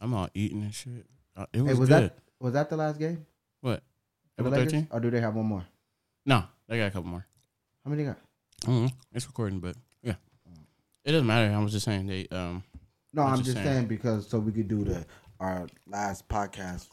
I'm all eating and shit. Uh, It was, Hey, was good. that was that the last game? what? the Lakers? 13? Or do they have one more? No, they got a couple more. How many they got? hmm It's recording, but yeah, it doesn't matter. I was just saying they. Um, No, I'm just saying. saying. because so we could do the our last podcast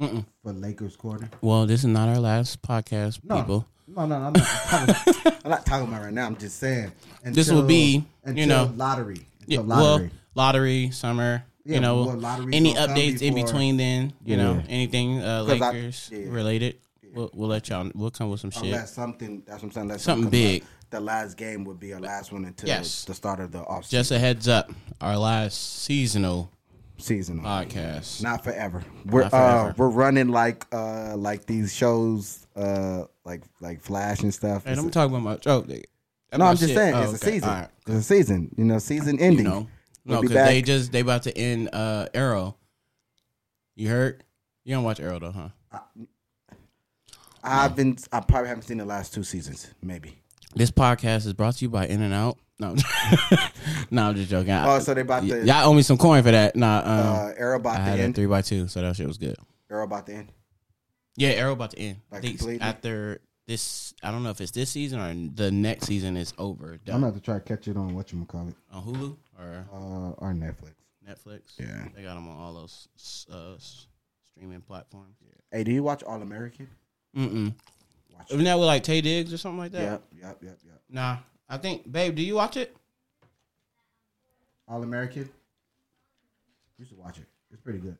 mm-mm. for Lakers corner. well, this is not our last podcast, No. people. No, no, no, I'm not talking, I'm not talking about right now. I'm just saying. This will be, until you know, lottery. Yeah, lottery. well, lottery, summer. Yeah, you know, well, lottery any updates in between then. You know, Yeah. anything uh, 'Cause I- Lakers yeah. related. We'll, we'll let y'all. We'll come with some shit. Unless something, that's what I'm saying. Unless Something big. up, The last game would be our last one until Yes. the start of the off Just a heads up, our last seasonal season. podcast. Not forever. We're Not forever. uh we're running like uh like these shows uh like like Flash and stuff. And It's I'm a- talking about my joke. nigga. no, I'm just shit. saying Oh, it's a season. All right. It's a season. You know, season ending. You know, We'll no, be because they just they about to end uh Arrow. You heard? You don't watch Arrow though, huh? I've been. I probably haven't seen the last two seasons. Maybe. This podcast is brought to you by In and Out. No, no, I'm just joking. Oh, so they about Y- to y'all owe me some coin for that. Nah, um, uh, Arrow about I to had end. three by two, so that shit was good. Arrow about to end. Yeah, Arrow about to end. Like after this, I don't know if it's this season or the next season is over. I'm gonna have to try to catch it on what you call it, on Hulu or uh, or Netflix. Netflix. Yeah. they got them on all those uh, streaming platforms. Hey, do you watch All American? Mm-mm. Watch. Isn't that with like Taye Diggs or something like that? Yep, yep, yep, yep. Nah, I think, babe, do you watch it? All American. You should watch it. It's pretty good.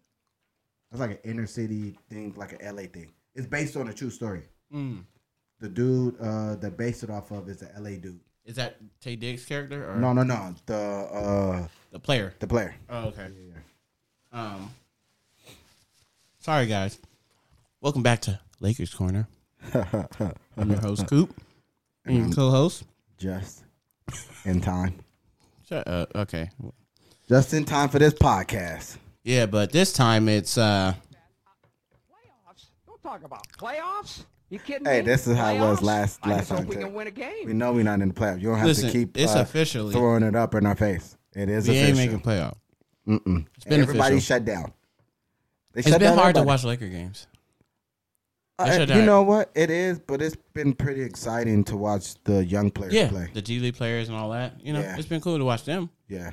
It's like an inner city thing, like an LA thing. It's based on a true story. Mm. The dude uh, that based it off of is an LA dude. Is that Taye Diggs' character or No, no, no. The uh, the player? the player. Oh, okay. Um, sorry guys. Welcome back to Lakers Corner. I'm your host Coop, and your co-host. Just in time. Shut up. Okay. Just in time for this podcast. Yeah, but this time it's uh Playoffs? Don't talk about playoffs. You kidding Hey, me? this is how it was Playoffs? last- I last just hope time, we too. can win a game. We know we're not in the playoffs. You don't have Listen, to keep it's uh, officially- throwing it up in our face. It is we ain't official. making playoff. Mm-mm. It's been Everybody official. shut down. They It's shut been down hard to everybody. watch Laker games. Uh, shut you down. know what? It is, but it's been pretty exciting to watch the young players Yeah, play. the G League players and all that. You know, Yeah. it's been cool to watch them. Yeah.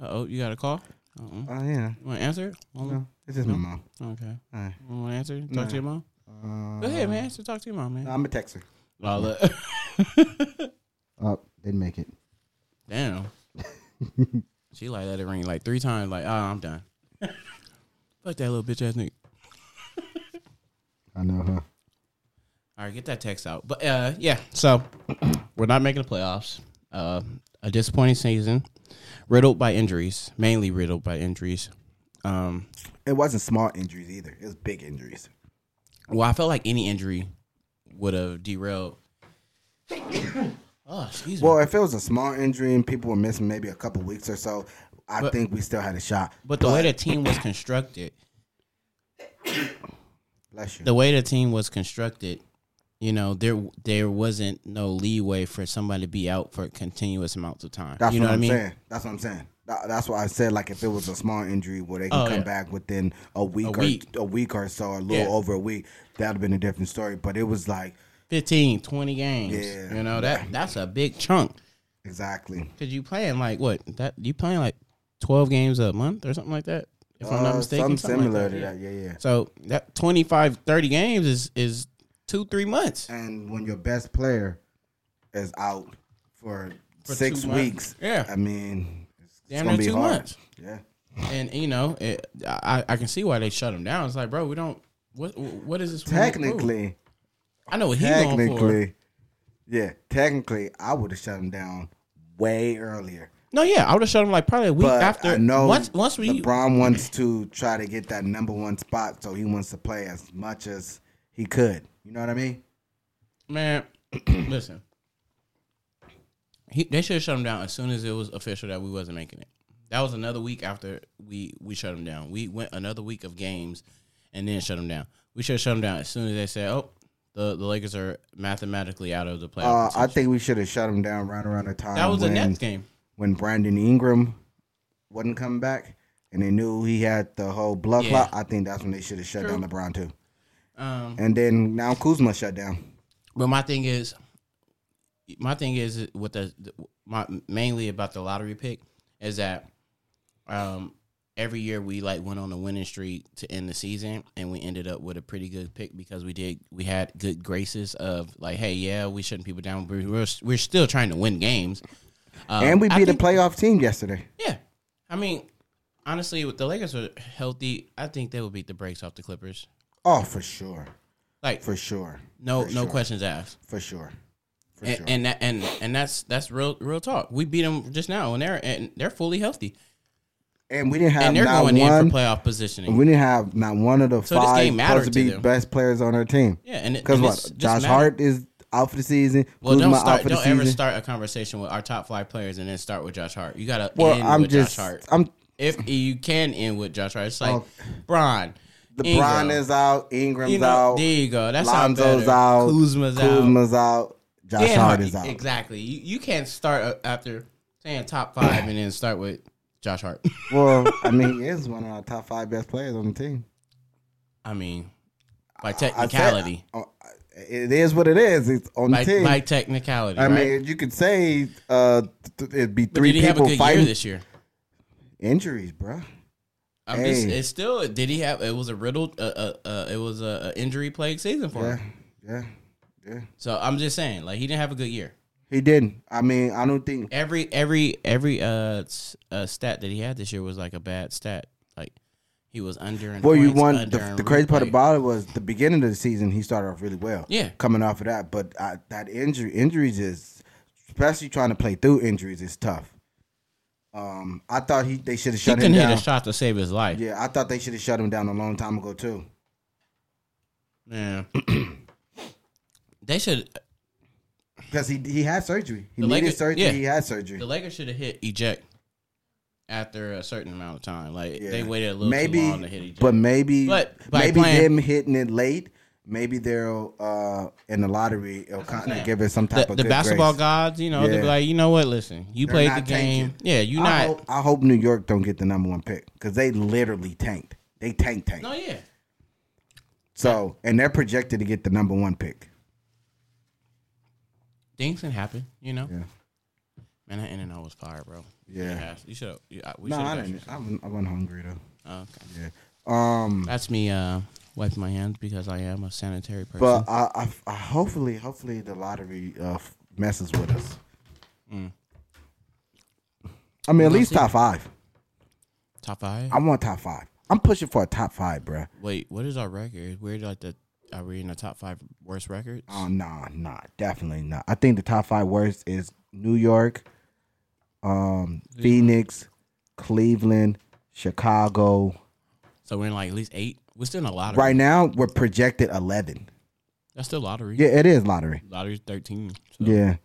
Uh oh, you got a call? Uh-uh. Oh yeah. You want to answer it? No, it's just my mom. Okay. Alright. You want to answer? Talk No. to your mom. Uh, Go ahead, man. Answer. Talk to your mom, man. no, I'm a texter. Oh, look. Oh, didn't make it. Damn. she like let it ring like three times. Like, oh, I'm done. Fuck that little bitch ass nigga. I know, huh? All right, get that text out. But uh, yeah, so we're not making the playoffs. Uh, a disappointing season, riddled by injuries, mainly riddled by injuries. Um, It wasn't small injuries either. It was big injuries. Well, I felt like any injury would have derailed. oh, excuse me. Well, if it was a small injury and people were missing maybe a couple weeks or so, I But- think we still had a shot. But the way the team was constructed, bless you. the way the team was constructed, you know, there there wasn't no leeway for somebody to be out for continuous amounts of time. That's you know what I I'm mean? saying. That's what I'm saying. That- That's why I said like if it was a small injury where they can Oh, come yeah. back within a week, A week. or a week or so, a little Yeah. over a week, that'd have been a different story. But it was like 15, 20 games. Yeah. You know, that that's a big chunk. exactly. Cause you playing like what? That you playing like twelve games a month or something like that? If I'm not Uh, mistaken. something something similar like to yeah. that. Yeah, yeah. So that 25, 30 games is is two, three months. And when your best player is out for, For six weeks, Yeah. I mean, Damn near two hard. months. Yeah. And you know, it, I I can see why they shut him down. It's like, bro, we don't. What what is this? Technically, I know what he's going for. technically, yeah, technically, I would have shut him down way earlier. No, yeah, I would have shut him like probably a week But after. Know once once we LeBron wants to try to get that number one spot, so he wants to play as much as he could. You know what I mean? man, listen, he, they should have shut him down as soon as it was official that we wasn't making it. That was another week after we we shut him down. We went another week of games and then shut him down. We should have shut him down as soon as they said, "Oh, the the Lakers are mathematically out of the playoff." Uh, I think we should have shut him down right around the time that was the when, Nets game. when Brandon Ingram wasn't coming back. and they knew he had the whole blood Yeah. clot, I think that's when they should have shut True. down LeBron too. Um, And then now Kuzma shut down. but my thing is, my thing is with the, the my mainly about the lottery pick is that um every year we like went on a winning streak to end the season and we ended up with a pretty good pick because we did we had good graces of like hey yeah we shutting people down but we're we're still trying to win games Um, and we beat a playoff team yesterday. yeah I mean honestly with the Lakers were healthy I think they would beat the brakes off the Clippers Oh, for sure. like For sure. no for no sure. questions asked For sure. And, sure. and that and and that's that's real real talk. We beat them just now, and they're and they're fully healthy, And we didn't have and they're not going one. in for playoff positioning. we didn't have not one of the So five supposed to be best players on our team. yeah, and Because what? Josh matter- Hart is out for the season. Well, don't start. Don't ever season. start a conversation with our top five players and then start with Josh Hart. You gotta Well, end I'm with just. Josh Hart. I'm. If you can end with Josh Hart, it's like Oh. Braun. The Ingram. Bron is out. Ingram's You know, out. there you go. That's how Lonzo's out. Kuzma's, out. Kuzma's out. Josh Yeah, Hart is out. Exactly. You you can't start after saying top five and then start with Josh Hart. Well, I mean, he is one of our top five best players on the team. I mean, by I said- technicality. oh, it is what it is. It's on the team. by technicality. I right? mean, you could say uh, it'd be three did he have a people fighting year this year? injuries, bro. I'm just, it's still. Did he have? It was a riddled. Uh, uh, uh, it was a, a injury plagued season for Yeah, him. yeah, yeah. So I'm just saying, like he didn't have a good year. He didn't. I mean, I don't think. Every every every uh, uh stat that he had this year was like a bad stat. Like he was under. Well, you won. The, the crazy part about it was the beginning of the season. He started off really well. Yeah. coming off of that, but uh, that injury, injuries is, especially trying to play through injuries, is tough. Um, I thought he they should have he shut him couldn't hit a shot to save his life. Yeah, I thought they should have shut him down a long time ago too. Yeah. they should. Because he he had surgery. He The needed Lakers- surgery. yeah. He had surgery. The Lakers should have hit eject after a certain amount of time. Like they waited a little maybe, too long to hit eject. but maybe, But maybe playing- them hitting it late. Maybe they'll uh in the lottery. It'll kind of give it some the, type of the basketball grace. gods, you know, they'll be like, you know what? Listen, you They're played the game. tanking. Yeah, you not. hope, I hope New York don't get the number one pick because they literally tanked. They tank tanked. No, yeah. So and they're projected to get the number one pick. Things can happen, you know. Yeah. Man, that in and out was fire, bro. Yeah. you should. You, we No, I have. didn't. I wasn't, I wasn't hungry though. Oh, okay. Yeah. Um. That's me uh, wiping my hands because I am a sanitary person. But I, I, I hopefully, hopefully the lottery uh, messes with us. Mm. I mean, at least see. top five. Top five. I want top five. I'm pushing for a top five, bruh. Wait, what is our record? We're like the. Are we in the top five worst records? Oh, nah, nah, definitely not. I think the top five worst is New York, um, Phoenix, Cleveland, Chicago. so we're in like at least eight. We're still in a lottery. Right now, we're projected 11. That's still lottery. Yeah, it is lottery. Lottery's thirteen. So. Yeah.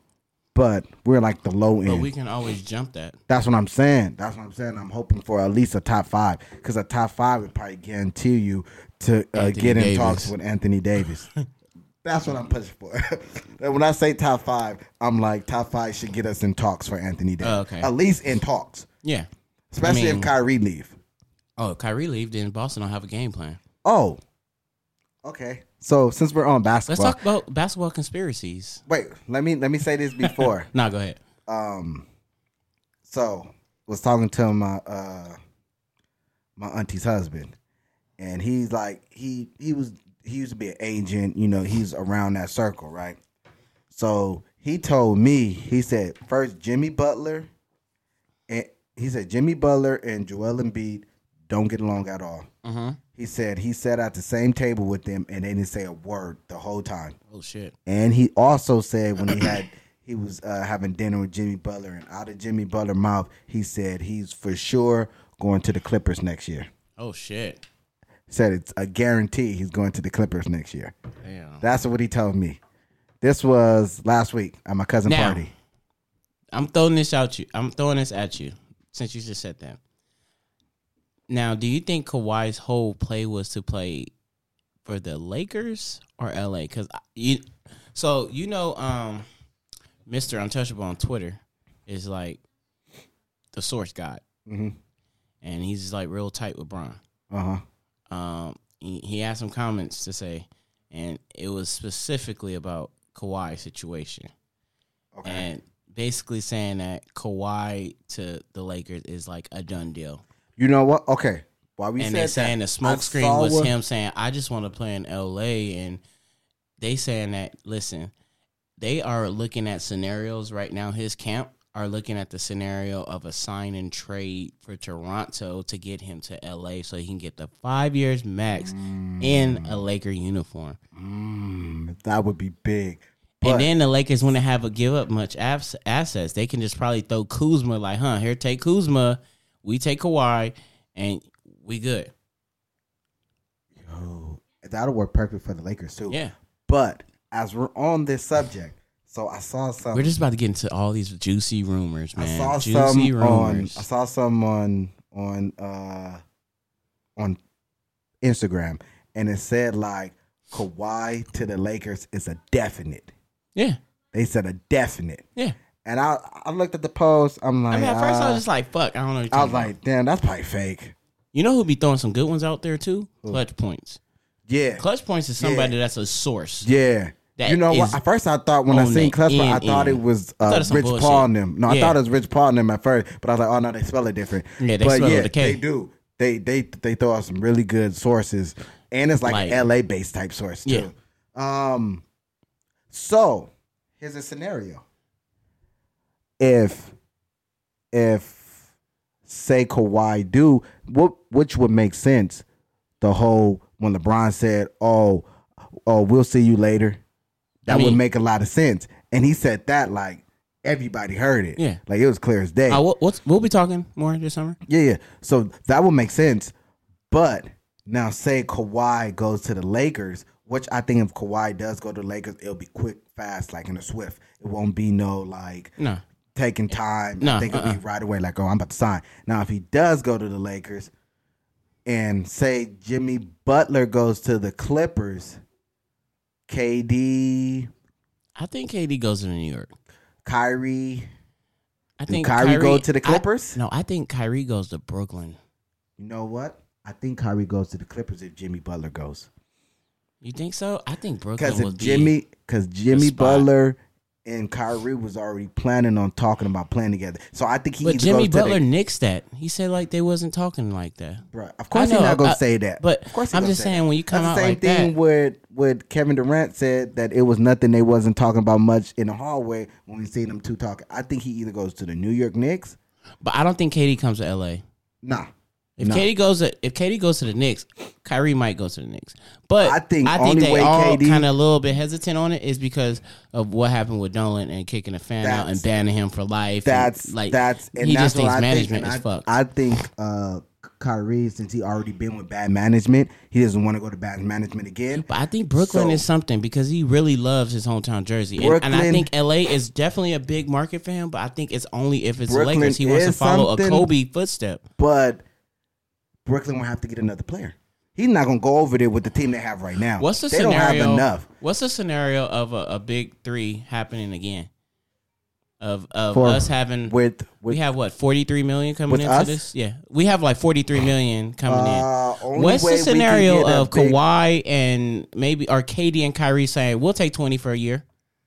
But we're like the low end. But we can always jump that. That's what I'm saying. That's what I'm saying. I'm hoping for at least a top five because a top five would probably guarantee you to uh, get in Davis. talks with Anthony Davis. That's what I'm pushing for. when I say top five, I'm like top five should get us in talks for Anthony Davis. Oh, okay. At least in talks, Yeah. especially mean- if Kyrie leave. Oh, if Kyrie leave, then Boston don't have a game plan. Oh, okay. So since we're on basketball, Let's talk about basketball conspiracies. wait. Let me let me say this before. Nah, go ahead. um so was talking to my uh my auntie's husband and he's like he he was he used to be an agent you know he's around that circle right so he told me he said first jimmy butler and he said jimmy butler and joel Embiid don't get along at all Uh-huh. He said he sat at the same table with them and they didn't say a word the whole time Oh shit. and he also said when he had he was uh, having dinner with Jimmy Butler, and out of Jimmy Butler's mouth, he said he's for sure going to the Clippers next year. Oh shit. Said it's a guarantee he's going to the Clippers next year. Damn. That's what he told me. This was last week at my cousin Now- party. I'm throwing this out you. I'm throwing this at you since you just said that. Now, do you think Kawhi's whole play was to play for the Lakers or LA? Because you, so you know, um, Mister Untouchable on Twitter is like the source guy, Mhm. and he's like real tight with Bron. Uh huh. Um, he, he had some comments to say, and it was specifically about Kawhi situation, Okay. and basically saying that Kawhi to the Lakers is like a done deal. You know what? Okay. Why we and they saying that, the smoke screen was what- him saying, "I just want to play in L.A." and they saying that listen, they are looking at scenarios right now. His camp are looking at the scenario of a sign and trade for Toronto to get him to L.A. so he can get the five years max in a Laker uniform. Mm, that would be big. But and then the Lakers wouldn't have to give up much assets. They can just probably throw Kuzma like, huh? Here, take Kuzma. We take Kawhi, and we good. yo, that'll work perfect for the Lakers too. Yeah. But as we're on this subject, so I saw some. We're just about to get into all these juicy rumors, I man. saw juicy some on. rumors. I saw some on on uh on Instagram, and it said like Kawhi to the Lakers is a definite. yeah, They said a definite, yeah. And I I looked at the post. I'm like, I mean, at first I uh, was just like, "Fuck," I don't know. I was about. like, damn, that's probably fake. you know who be throwing some good ones out there too? Clutch points. Yeah, Clutch points is somebody that's a source. yeah. You know what? At first, I thought when I seen the Clutch, I end, thought it was I thought uh, Rich bullshit. Paul and them. No, I thought it was Rich Paul and them at first, but I was like, oh no, they spell it different. Yeah, they but spell it yeah, with a K. They do. They they they throw out some really good sources, and it's like, Like- LA based type source too. Yeah. Um, so here's a scenario. If if say Kawhi do what which would make sense, the whole when LeBron said, "Oh, oh, we'll see you later," that I mean- would make a lot of sense. And he said that like everybody heard it. Yeah. like it was clear as day. Uh, what, what's we'll be talking more this summer. Yeah, yeah. So that would make sense. But now, say Kawhi goes to the Lakers, which I think if Kawhi does go to the Lakers, it'll be quick, fast, like in a swift. It won't be no like No, taking time. No, I think it'll uh-uh. be right away, like, oh, I'm about to sign. Now, if he does go to the Lakers and say Jimmy Butler goes to the Clippers, KD, I think KD goes to New York. Kyrie, I think Kyrie go to the I- Clippers? no, I think Kyrie goes to Brooklyn. you know what? I think Kyrie goes to the Clippers if Jimmy Butler goes. You think so? I think Brooklyn Because Jimmy, because Jimmy. Butler and Kyrie was already planning on talking about playing together, so I think he. But Jimmy Butler the, nixed that. He said like they wasn't talking like that. Bruh, of course he's not gonna I- say that. but of course I'm just say saying that. when you come That's out the same like thing that- with with Kevin Durant said that it was nothing they wasn't talking about much in the hallway when we seen them two talking. I think he either goes to the New York Knicks. But I don't think KD comes to LA. Nah, If No. KD goes to if KD goes to the Knicks, Kyrie might go to the Knicks. But I think I think they way all kind of a little bit hesitant on it is because of what happened with Dolan and kicking a fan out and banning him for life. that's and, like that's and he that's just thinks I management think. is and fucked. I, I think uh, Kyrie, since he already been with bad management, he doesn't want to go to bad management again. But I think Brooklyn So- is something because he really loves his hometown jersey, and, and I think LA is definitely a big market for him. But I think it's only if it's Brooklyn Lakers. He wants to follow a Kobe footstep. But Brooklyn will have to get another player. He's not gonna go over there with the team they have right now. What's the they scenario? don't have enough. What's the scenario of a, a big three happening again? Of of For- us having with with we have what forty three million coming into us? this? Yeah, we have like forty three million coming uh, in. What's the scenario of big- Kawhi and maybe KD and Kyrie saying we'll take twenty for a year?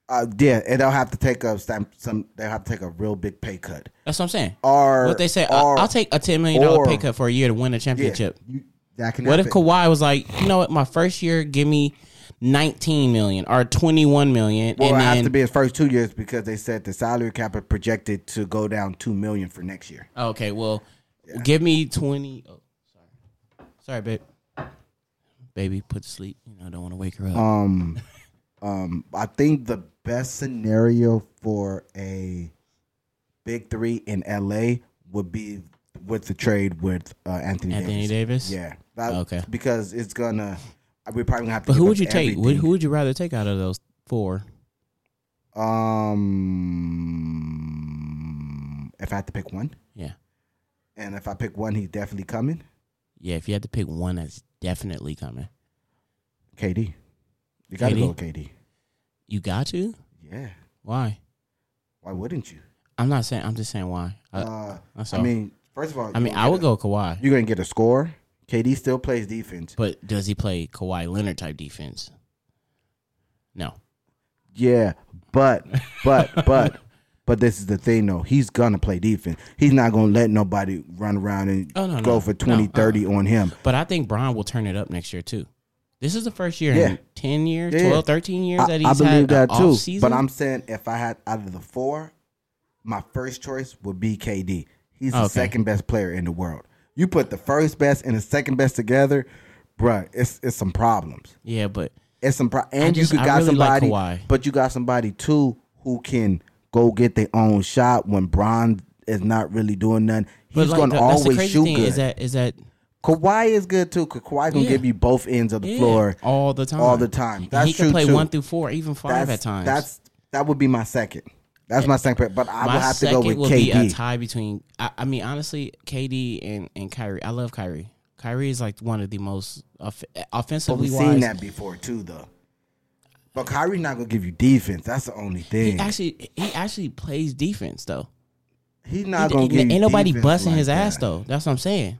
Uh, yeah, and they'll have to take a some, some. They'll have to take a real big pay cut. That's what I'm saying. Or what they say, or, I'll take a ten million dollar pay cut for a year to win a yeah, championship. you, that can What if. Kawhi was like, you know what, my first year, give me nineteen million or twenty one million, Well, and it has then to be his first two years because they said the salary cap is projected to go down two million for next year. Okay, well, give me twenty. Oh, sorry, sorry, babe. Baby, put to sleep. You know, I don't want to wake her up. Um, um, I think the best scenario for a big three in LA would be with the trade with uh, Anthony, Anthony Davis. Davis. Yeah. That- Okay. Because it's gonna. We're probably gonna have to. but who would you take? Who would you rather take out of those four? Um, if I had to pick one, Yeah, and if I pick one, he's definitely coming. yeah. If you had to pick one, that's definitely coming. KD. You got to go with KD. You got to. Yeah. Why? Why wouldn't you? I'm not saying. I'm just saying why. I, Uh, I mean, First of all, I mean, I would go Kawhi, You're gonna get a score. KD still plays defense. but does he play Kawhi Leonard type defense? No. Yeah, but but but but this is the thing though. He's gonna play defense. He's not gonna let nobody run around and Oh, no, go no. for 20, No, 30 on him. But I think Brian will turn it up next year too. This is the first year Yeah. in 10 years, Yeah. 12, 13 years I, that I he's believe had that too. season. But I'm saying if I had out of the four, my first choice would be KD. He's the second best player in the world. You put the first best and the second best together, bruh, it's it's some problems. yeah, but It's some pro- and just- you could got really somebody, Kawhi. but you got somebody too who can go get their own shot when Bron is not really doing nothing. He's like, that's the always shoot good. is that is that Kawhi is good too. Cause Kawhi can Yeah. give you both ends of the yeah, floor. all the time, all the time. And That's he can play too. one through four, even five That's at times. that's that would be my second. That's my second pick, but I my would have to go with will be a tie between. I, I mean, honestly, KD and and Kyrie. I love Kyrie. Kyrie is like one of the most off- But offensively we've wise. seen that before too, though. But Kyrie's not gonna give you defense. That's the only He thing. actually he actually plays defense though. He's not He- gonna he- give you ain't nobody defense busting like his ass though. That's what I'm saying.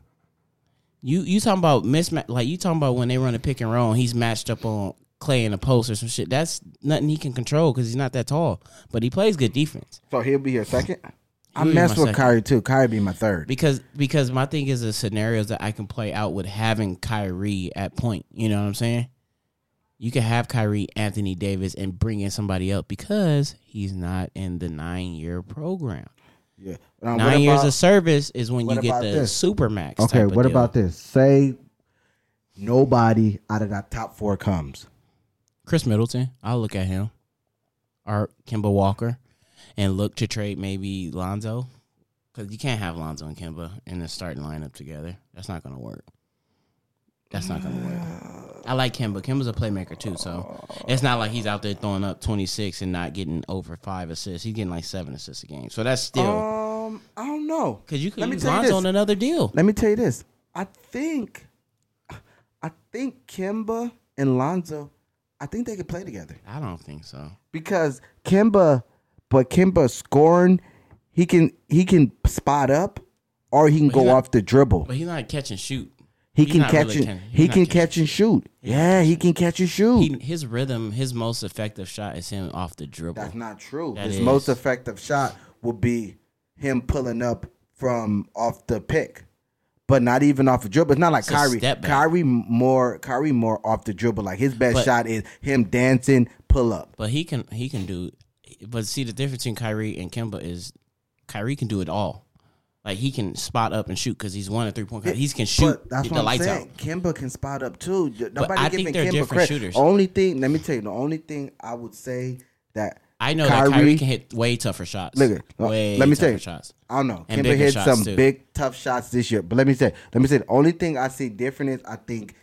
You you talking about mismatch? Like you talking about when they run a pick and roll? and He's matched up on Klay in the post or some shit. That's nothing he can control because he's not that tall. But he plays good defense So he'll be your second. I mess with second. Kyrie too. Kyrie be my third. because because my thing is the scenarios that I can play out with having Kyrie at point. You know what I'm saying? You can have Kyrie, Anthony Davis, and bring in somebody else because he's not in the nine year program. Yeah. Nine years about- of service is when you get the this? super max. Okay, type of what deal. about this? Say nobody out of that top four comes. Khris Middleton? I'll look at him. Or Kemba Walker, and look to trade maybe Lonzo, because you can't have Lonzo and Kemba in the starting lineup together. That's not gonna work. That's not gonna work. I like Kemba. Kemba's a playmaker too, so it's not like he's out there throwing up twenty six and not getting over five assists. He's getting like seven assists a game, so that's still Um, I don't know. because you could let me use tell you Lonzo this. on another deal. Let me tell you this. I think, I think Kemba and Lonzo, I think they could play together I don't think so. because Kemba, but Kemba scoring, he can he can spot up, or he can But go not- off the dribble. But he's not catch and shoot. He he's can catch really and can- he can catch and shoot. Yeah, he can catch and shoot. He, his rhythm, his most effective shot is him off the dribble. That's not true. That His is. most effective shot would be him pulling up from off the pick, but not even off the dribble. It's not like It's Kyrie. Kyrie more. Kyrie more off the dribble. Like his best But- shot is him dancing pull up. But he can he can do. But see, the difference between Kyrie and Kemba is Kyrie can do it all. Like he can spot up and shoot because he's one of three point. Guys. He can shoot But that's the what I'm lights saying. out. Kemba can spot up too. Nobody I giving think they're Kemba different credit. shooters. Only thing, let me tell you, the only thing I would say that I know Kyrie, that Kyrie can hit way tougher shots. Look, at- way let me tell you. shots. I don't know. And Kemba hit some too. big tough shots this year. But let me say, let me say, the only thing I see different is I think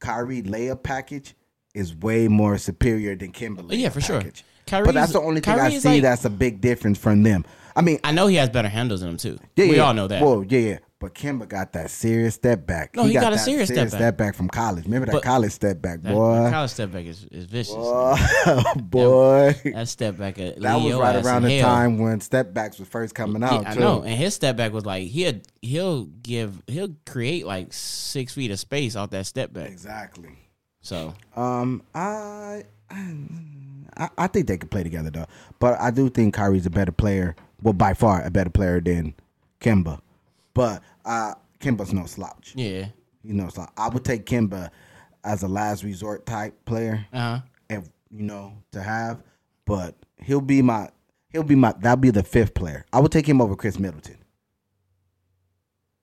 Kyrie layup package is way more superior than Kemba. Yeah, for sure. Kyrie's- but that's the only thing Kyrie I see like- that's a big difference from them. I mean, I know he has better handles than him too. yeah, we yeah. all know that. Well, yeah, yeah. But Kemba got that serious step back. No, he got a that serious step back. from college. Remember that But- college step back, that, boy. that college step back is, is vicious. Oh, boy. That step back at That was right around the hell. time when step backs was first coming out. Yeah, I know, and his step back was like he'll he'll give he'll create like six feet of space off that step back. Exactly. So Um, I, I I think they could play together though, but I do think Kyrie's a better player. Well, by far a better player than Kemba, but uh, Kemba's no slouch. yeah, You know, so I would take Kemba as a last resort type player, uh huh. if you know to have. But he'll be my he'll be my that'll be the fifth player. I would take him over Khris Middleton.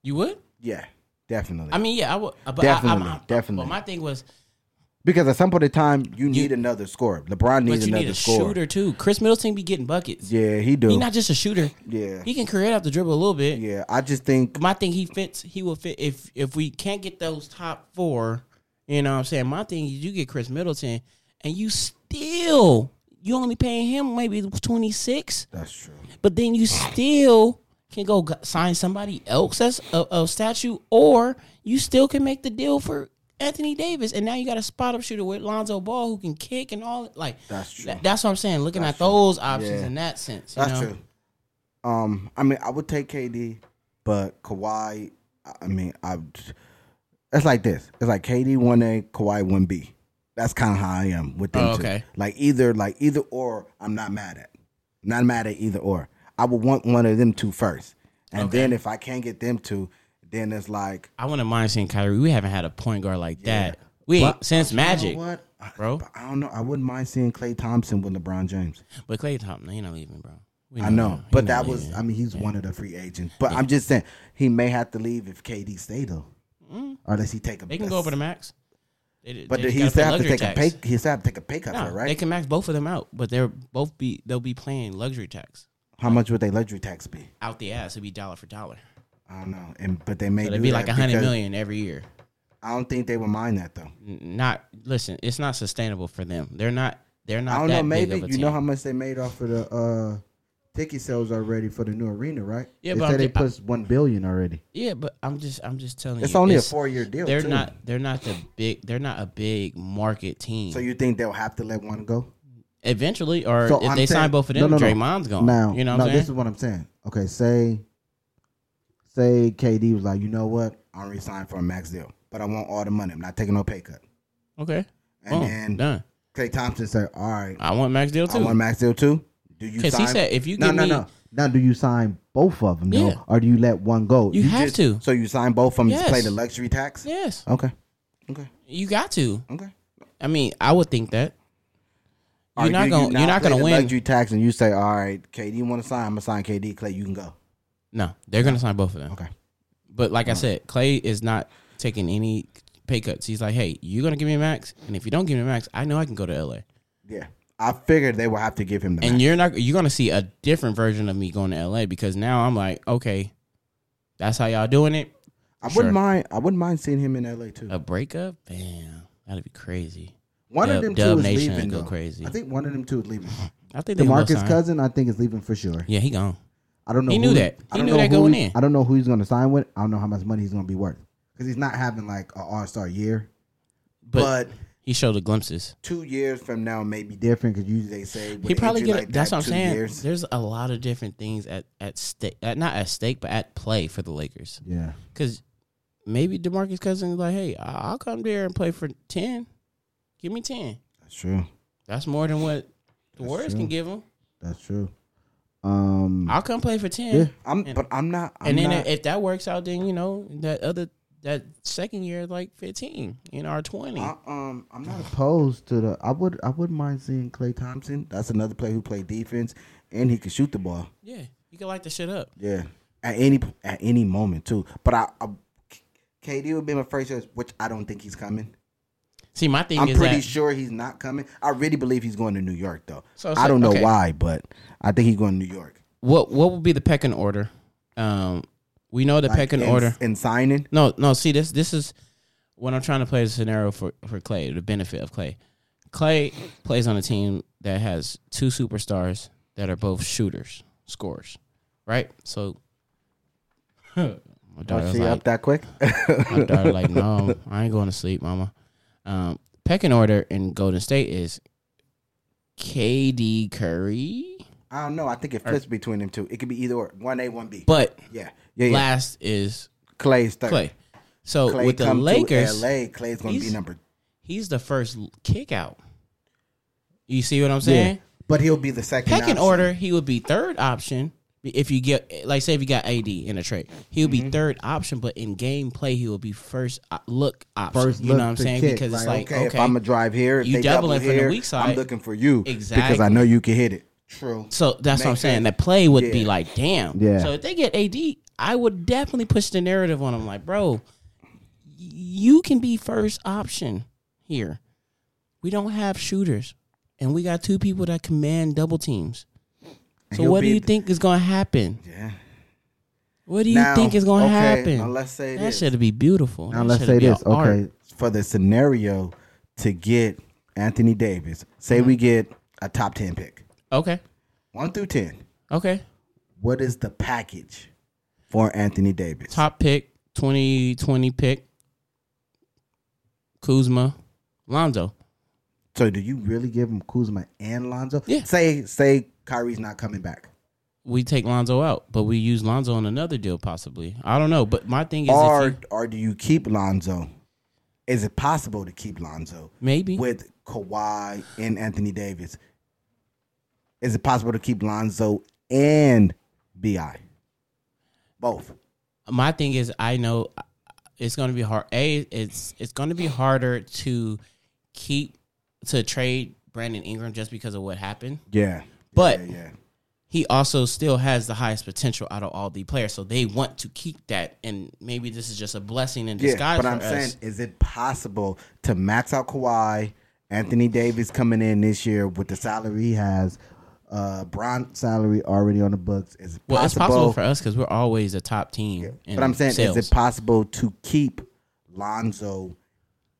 You would? Yeah, definitely. I mean, yeah, I would. But Definitely, I, I'm, definitely. But my thing was, because at some point in time, you need another scorer. LeBron needs but you another need a scorer. shooter too. Khris Middleton be getting buckets. Yeah, he do. He's not just a shooter. yeah, He can create off the dribble a little bit. yeah. I just think My thing, he fits. He will fit if if we can't get those top four. You know what I'm saying? My thing is you get Khris Middleton, and you still you only paying him maybe twenty six. that's true. but then you still can go sign somebody else as a, a statue, or you still can make the deal for Anthony Davis, and now you got a spot up shooter with Lonzo Ball who can kick and all. Like That's true. that- that's what I'm saying. Looking at those options Yeah. in that sense, you That's know? true. Um, I mean, I would take KD, but Kawhi. I mean, I. It's like this. It's like KD one A, Kawhi one B. That's kind of how I am with them. Oh, two. okay. Like either like either or, I'm not mad at. Not mad at either or. I would want one of them two first, and Okay. then if I can't get them two, then it's like I wouldn't mind seeing Kyrie. We haven't had a point guard like Yeah. that. We But- since you know Magic, what, I- bro. I don't know. I wouldn't mind seeing Klay Thompson with LeBron James. but Klay Thompson, he not leaving, bro. We I know. But that was. leaving. I mean, he's one of the free agents. But I'm just saying he may have to leave if KD stay though, or does he take a? Mm. they can go over the max. They, But they he still gotta have to pay take a pay. tax. He still have to take a pay cut No, right? they can max both of them out, but they're both be they'll be playing luxury tax How much would they luxury tax be? out the ass. It'd be dollar for dollar. I don't know. And but they may So it'd be like a hundred million every year. I don't think they would mind that though. Not listen. It's not sustainable for them. They're not. They're not. I don't know. Maybe big of a you team. know how much they made off of the uh, ticket sales already for the new arena, right? Yeah, they but said they put one billion already. Yeah, but I'm just. I'm just telling you. It's you. only a four year deal. They're too. not. They're not the big. They're not a big market team. So you think they'll have to let one go? Eventually, or So if I'm they saying- sign both of them, no, no. Draymond's gone. Now, you know what no, this is what I'm saying. Okay, say, say KD was like, you know what, I'm resigning for a max deal, but I want all the money. I'm not taking no pay cut. okay. And Oh, then done. Klay Thompson said, all right, I want max deal too. I want max deal too. Do you? Because he said if you no, give no, me, no. Now, do you sign both of them, though, Yeah. or do you let one go? You have just- to. So you sign both of them Yes. to play the luxury tax. yes, Okay, okay, you got to. okay. I mean, I would think that. You're not do gonna. you You are not gonna win. luxury tax, and you say, all right, KD, you want to sign? I'm gonna sign KD. Klay, you can go. No, they're gonna sign both of them. Okay. But like I said, Klay is not taking any pay cuts. He's like, hey, you're gonna give me a max, and if you don't give me a max, I know I can go to LA. Yeah, I figured they will have to give him the. And max. you're not. You're gonna see a different version of me going to LA because now I'm like, okay, that's how y'all doing it. I Sure. wouldn't mind. I wouldn't mind seeing him in LA too. A breakup, damn, that'd be crazy. one Dub- of them two Dub is Nation leaving. go though. crazy. I think one of them two is leaving. I think they Demarcus sign. cousin, I think is leaving for sure. Yeah, he gone. I don't know. He knew that. He knew that going in. I don't know who he's going to sign with. I don't know how much money he's going to be worth because he's not having like an All Star year. But, But, he showed the glimpses. two years from now may be different because usually they say He probably get. like that's that, what I'm saying. Years. There's a lot of different things at at stake. At, not at stake, but at play for the Lakers. Yeah, Because maybe Demarcus Cousins is like, hey, I'll come there and play for ten. Give me ten. that's true. That's more than what the That's Warriors can give him. That's true. Um, I'll come play for ten. yeah, I'm, And- but I'm not. I'm and then not, if that works out, then you know that other that second year like fifteen, you know, or twenty. I, um, I'm not opposed to the. I would. I wouldn't mind seeing Klay Thompson. That's another player who played defense and he could shoot the ball. yeah, you can light the shit up. Yeah, at any at any moment too. But I, I KD would be my first choice, which I don't think he's coming. See, my thing is. I'm is pretty that sure he's not coming. I really believe he's going to New York though. So- I don't know okay. why, but I think he's going to New York. what what would be the pecking order? Um, we know the Like, pecking in- order. in signing. No, no. See, this this is what I'm trying to play the scenario for for Klay. The benefit of Klay. Klay plays on a team that has two superstars that are both shooters, scorers, right? So, my daughter's she like, up that quick? my daughter like, no, I ain't going to sleep, mama. Um, pecking order in Golden State is KD Curry, I don't know. I think it flips between them two. It could be either or. One A, one B. but yeah, yeah, yeah. last is Klay's third. Klay. So Klay with the Lakers, LA, Klay's going to be number. he's the first kick out. You see what I'm saying? Yeah, but he'll be the second. Pecking order, he would be third option. If you get, like, say, if you got AD in a trade, he would Mm-hmm. be third option. But in gameplay, he will be first uh, look option. First you look know what I'm saying? kick. Because it's like, okay, okay, if I'm gonna drive here, you they double doubling from the weak side. I'm looking for you exactly because I know you can hit it. True. so that's what I'm Makes saying. sense. That play would be like, damn. Yeah. So if they get AD, I would definitely push the narrative on him. Like, bro, you can be first option here. We don't have shooters, and we got two people that command double teams. So he'll what do you think is going to happen? Yeah. What do you Now, think is going to okay, happen? Now let's say that should be beautiful. Now That let's say this. art. Okay, for the scenario to get Anthony Davis, say Mm-hmm. we get a top ten pick, Okay. one through ten. Okay. What is the package for Anthony Davis? Top pick, 2020 pick, Kuzma, Lonzo. So do you really give him Kuzma and Lonzo? Yeah. Say say Kyrie's not coming back. we take Lonzo out, but we use Lonzo on another deal possibly. I don't know, but my thing is, Or if you, or do you keep Lonzo? Is it possible to keep Lonzo maybe with Kawhi and Anthony Davis? Is it possible to keep Lonzo and Bi? Both. my thing is, I know it's going to be hard. A, it's it's going to be harder to keep to trade Brandon Ingram just because of what happened. Yeah. But- yeah, yeah. He also still has the highest potential out of all the players, so they want to keep that. And maybe this is just a blessing in Yeah, disguise but for I'm us. saying, is it possible to max out Kawhi, Anthony Davis coming in this year with the salary he has, uh, Bron salary already on the books? Is it well, possible? it's possible for us because we're always a top team. in but I'm saying, sales. is it possible to keep Lonzo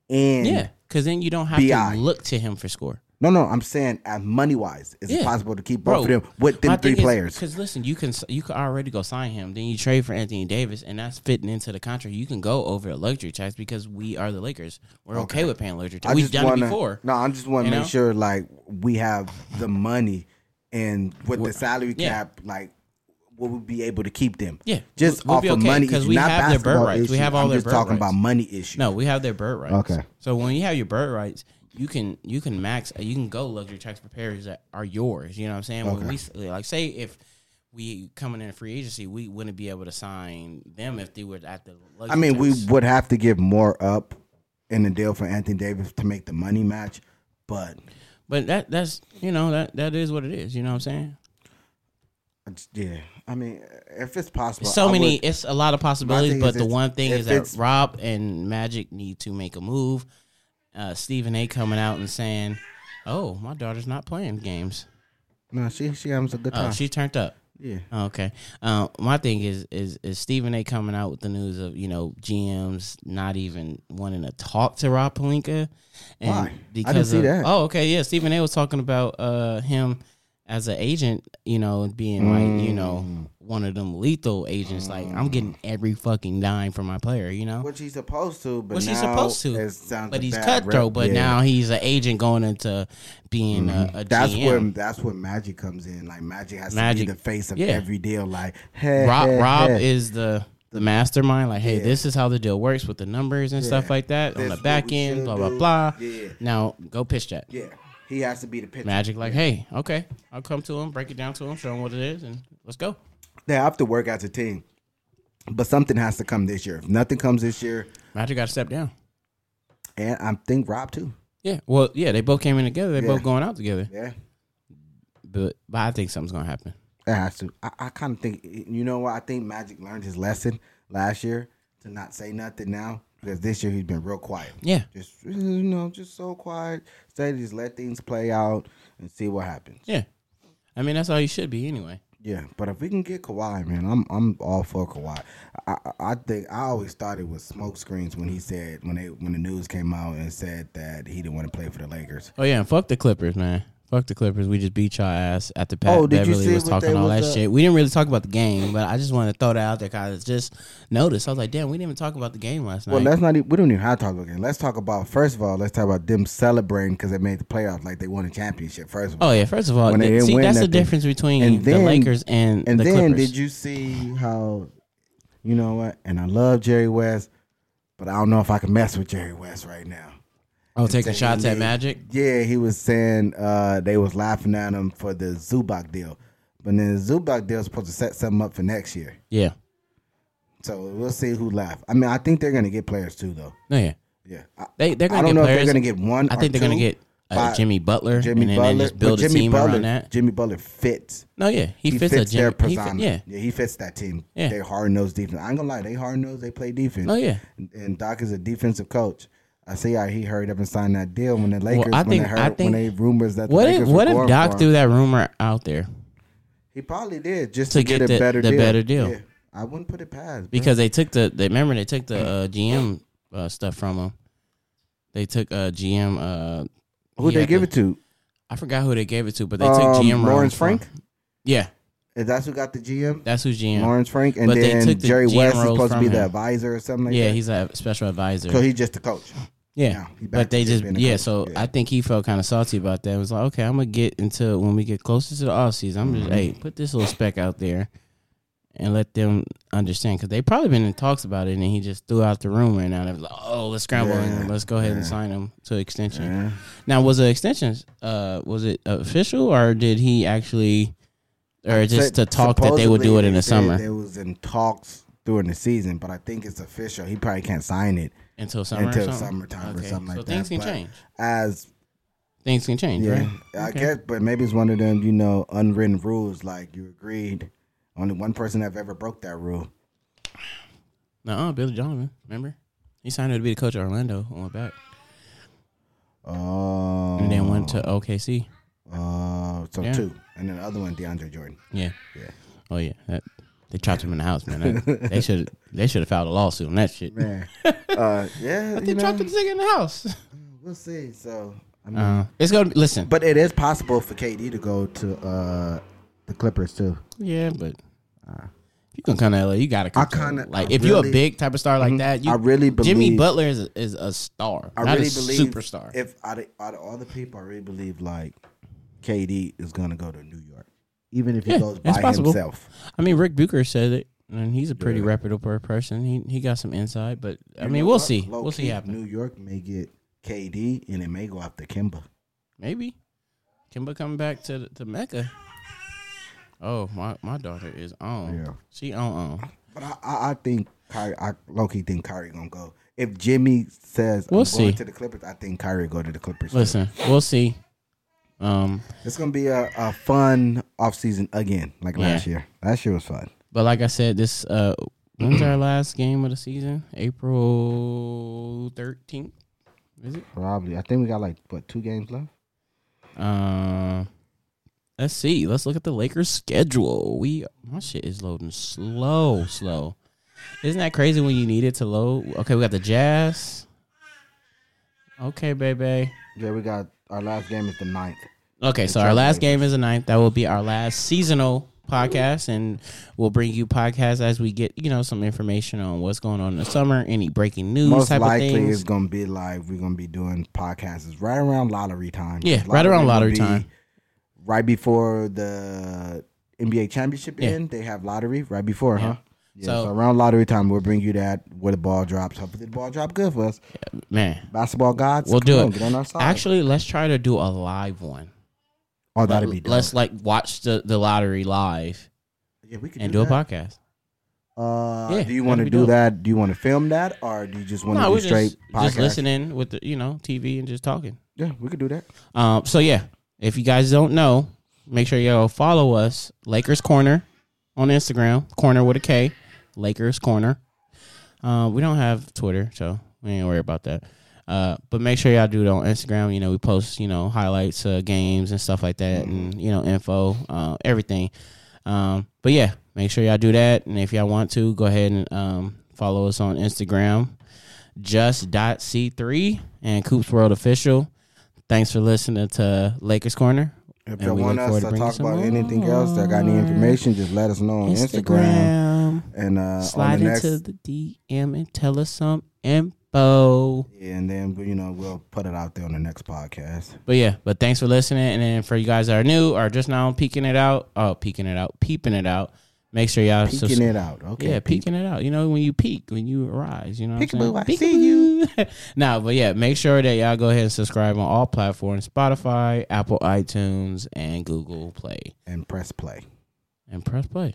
and Yeah, because then you don't have BI. to look to him for score. No, no, I'm saying as money wise, is it possible to keep Bro, both of them with them three players? Because listen, you can you can already go sign him. Then you trade for Anthony Davis, and that's fitting into the contract. You can go over a luxury tax because we are the Lakers. We're okay, with paying luxury tax. We've done wanna, it before. No, I just want to make know? sure like we have the money and with the salary yeah. cap, like will we be able to keep them? Yeah, just we'll off be of okay, money 'cause issue, we not have their bird basketball rights. We have all I'm their just bird talking rights. about money issue. No, we have their bird rights. Okay. So when you have your bird rights, you can you can max you can go luxury tax preparers that are yours. You know what I'm saying? When Okay. we like say if we coming in a free agency, we wouldn't be able to sign them if they were at the. Luxury I mean, we would have to give more up in the deal for Anthony Davis to make the money match, but But that that's you know that that is what it is. You know what I'm saying? it's- yeah, I mean, if it's possible, so I many. would- it's a lot of possibilities, but the one thing is that Rob and Magic need to make a move. Uh, Stephen A. coming out and saying, "Oh, my daughter's not playing games. no, she she having a good Oh, time. she turned up." yeah, Oh, okay. Uh, my thing is is is Stephen A. coming out with the news of you know GMs not even wanting to talk to Rob Pelinka. And Why? I didn't Because see of- that. Oh, okay. Yeah, Stephen A. was talking about uh, him as an agent. You know, being like you know Mm. one of them lethal agents. Like I'm getting every fucking dime for my player. You know. which he's supposed to, but Which he's supposed to, But he's cutthroat. rep. But Yeah. Mm-hmm. now he's an agent going into being a, a That's GM. where that's where Magic comes in. Like Magic has Magic- to be the face of yeah. every deal. Like, hey, Rob, hey, Rob hey. is the the mastermind. Like, hey, Yeah. this is how the deal works with the numbers and stuff like that on the back end. should Blah blah blah. Yeah. Now go pitch that. yeah, he has to be the pitcher. Magic, like, hey, okay, I'll come to him, break it down to him, show him what it is, and let's go. They have to work as a team, but something has to come this year. If nothing comes this year, Magic got to step down. and I think Rob too. Yeah, well, yeah, they both came in together. They Yeah. both going out together. Yeah, But but I think something's gonna happen. it has to. I, I kind of think you know what I think. Magic learned his lesson last year to not say nothing now because this year he's been real quiet. Yeah, Just you know, just so quiet. Say just let things play out and see what happens. yeah. I mean, that's all you should be anyway. Yeah, but if we can get Kawhi, man, I'm I'm all for Kawhi. I, I I think I always thought it was smoke screens when he said when they when the news came out and said that he didn't want to play for the Lakers. Oh yeah, and fuck the Clippers, man. Fuck the Clippers. We just beat y'all ass at the Pat Oh, did you Beverley see was talking all that was, uh, shit. We didn't really talk about the game, but I just wanted to throw that out there because just noticed. I was like, damn, we didn't even talk about the game last night. Well, let's not. e- We don't even have to talk about it. Let's talk about first of all. Let's talk about them celebrating because they made the playoffs like they won a championship. First of all, Oh yeah, first of all, When they th- didn't see that's the difference between And the Lakers and, and the then Clippers. did you see how? You know what? And I love Jerry West, but I don't know if I can mess with Jerry West right now. Oh, taking shots at Magic. Yeah, he was saying uh, they was laughing at him for the Zubac deal, but then the Zubac deal is supposed to set something up for next year. Yeah, So we'll see who laughed. I mean, I think they're gonna get players too, though. no, yeah, Yeah, I, they they're gonna I don't know players. if they're gonna get one. I think they're gonna get uh, Jimmy Butler, Jimmy and then, Butler, just build but a Jimmy team Butler, around that. Jimmy Butler fits. No, yeah, he, He fits, fits, their Jimmy. He persona. fit, yeah, he fits that team. Yeah. They hard nosed defense. I ain't gonna lie, they hard nosed. They play defense. Oh, yeah. And, and Doc is a defensive coach. I see how he hurried up and signed that deal when the Lakers. I when think- they heard, I think- when they rumors that the What Lakers if what if Doc threw that rumor out there He probably did just To to, get, get a the- better the deal. better deal. Yeah. I wouldn't put it past bro. because they took the they remember they took the uh, GM uh, stuff from him. They took uh, GM. Uh, who he they give to- it to? I forgot who they gave it to, but they took Um, GM Lawrence roles from- Frank. Yeah, Is that's who got the GM? that's who's GM. Lawrence Frank, and But then took Jerry GM West is supposed to be the advisor or something like yeah, that. he's a special advisor. so he's just the coach. Yeah, now. But they just yeah. So Yeah. I think he felt kind of salty about that. It was like, okay, I'm gonna get into when we get closer to the off season. I'm Mm-hmm. just hey, put this little spec out there and let them understand because they probably been in talks about it, and he just threw out the rumor, and now they're like, oh, let's scramble Yeah, and let's go ahead and sign him to extension. Yeah. Now, was the extension uh was it official or did he actually? Or just to talk that they would do it in the summer It was in talks during the season, but I think it's official. He probably can't sign it until summer. or until something? summertime or Okay, something like so that. things can But change. As Things can change, yeah, right? I Okay. guess, but maybe it's one of them, you know, unwritten rules. Like you agreed. Only one person have ever broke that rule. No, Billy Donovan. Remember, he signed to be the coach of Orlando and went back, Oh, and then went to OKC. Uh, so Yeah. two, and then the other one, DeAndre Jordan. Yeah. Yeah. Oh yeah. That, they trapped him in the house, man. That- they should they should have filed a lawsuit on that shit. Man, uh, yeah, they trapped know, the nigga in the house. we'll see. So, I mean, Uh, it's gonna be, listen. but it is possible for KD to go to uh the Clippers too. yeah, but you can kind of you gotta. come. I kinda- like I if you're a big type of star like Mhm. that. You, I really believe Jimmy Butler is a, is a star, I really a believe superstar. If out of, out of all the people, I really believe like KD is gonna go to New York, even if he Yeah, goes by possible. himself. I mean, Ric Bucher said it, and he's a pretty Yeah. reputable person. He he got some insight, but I mean, we'll see. We'll see happen. New York may get KD, and it may go after Kemba. Maybe Kemba coming back to to Mecca. Oh, my my daughter is on. Yeah. She on on. But I, I, I think Kyrie, I low key think Kyrie gonna go. If Jimmy says We'll I'm see. going to the Clippers, I think Kyrie go to the Clippers. too. Listen, we'll see. Um, it's gonna be a, a fun off season again, like Yeah. last year. Last year was fun. but like I said, this uh, when's our last game of the season? April thirteenth. Is it? Probably. I think we got like what two games left. Uh, let's see. Let's look at the Lakers schedule. We my shit is loading slow, slow. Isn't that crazy when you need it to load? Okay, we got the Jazz. Okay, baby. Yeah, we got our last game is the ninth. Okay, so our last game is the ninth. That will be our last seasonal podcast, and we'll bring you podcasts as we get you know some information on what's going on in the summer, any breaking news Most type likely of things. it's gonna be like we're gonna be doing podcasts right around lottery time. Yeah, right around lottery time. Right before the NBA championship Yeah. end, they have lottery right before, huh? Yeah, So- so, around lottery time, we'll bring you that where the ball drops. Hopefully, the ball drop good for us. Man, Basketball gods, we'll do on, it. Get on our side. Actually, let's try to do a live one. oh, that'd be dope. Let's like watch the, the lottery live yeah, we could and do, do a podcast. Uh, Yeah, do you want to do dope. that? Do you want to film that, or do you just want to No, do straight just, podcast? just listening with the you know TV and just talking. Yeah, we could do that. Um, so yeah, if you guys don't know, make sure y'all follow us, Lakers Corner, on Instagram, Corner with a K, Lakers Corner. Uh, we don't have Twitter, so we ain't worry about that. Uh, but make sure y'all do it on Instagram. You know, we post you know highlights, uh, games and stuff like that, and you know info, uh, everything. Um, but yeah, make sure y'all do that, and if y'all want to, go ahead and um, follow us on Instagram, just.c3 and Coops World Official. Thanks for listening to Lakers Corner. If you want us to to talk about anything else, that got any information, just let us know on Instagram. And uh, Slide on the next, into the DM and tell us some info. yeah, and then you know we'll put it out there on the next podcast. But yeah, but thanks for listening. And then for you guys that are new or just now peeking it out, oh, peeking it out, peeping it out, make sure y'all Peeking subs- it out, okay? yeah, peeking it out. You know, when you peek, when you rise, you know what I'm Peekaboo, I saying? see you. Peekaboo. no, but yeah, make sure that y'all go ahead and subscribe on all platforms Spotify, Apple iTunes, and Google Play. and press play. And press play.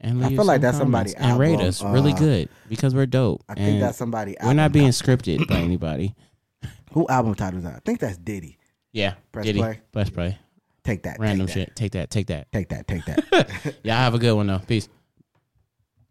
And I feel like that's somebody and rate album, us really uh, good because we're dope. I think that's somebody. Out. We're not being title. scripted by anybody. Who album title is that? I think that's Diddy. Yeah, Press Diddy. play. Press play. Take that. Random take that, shit. Take that. Take that. Take that. Take that. Y'all have a good one though. Peace.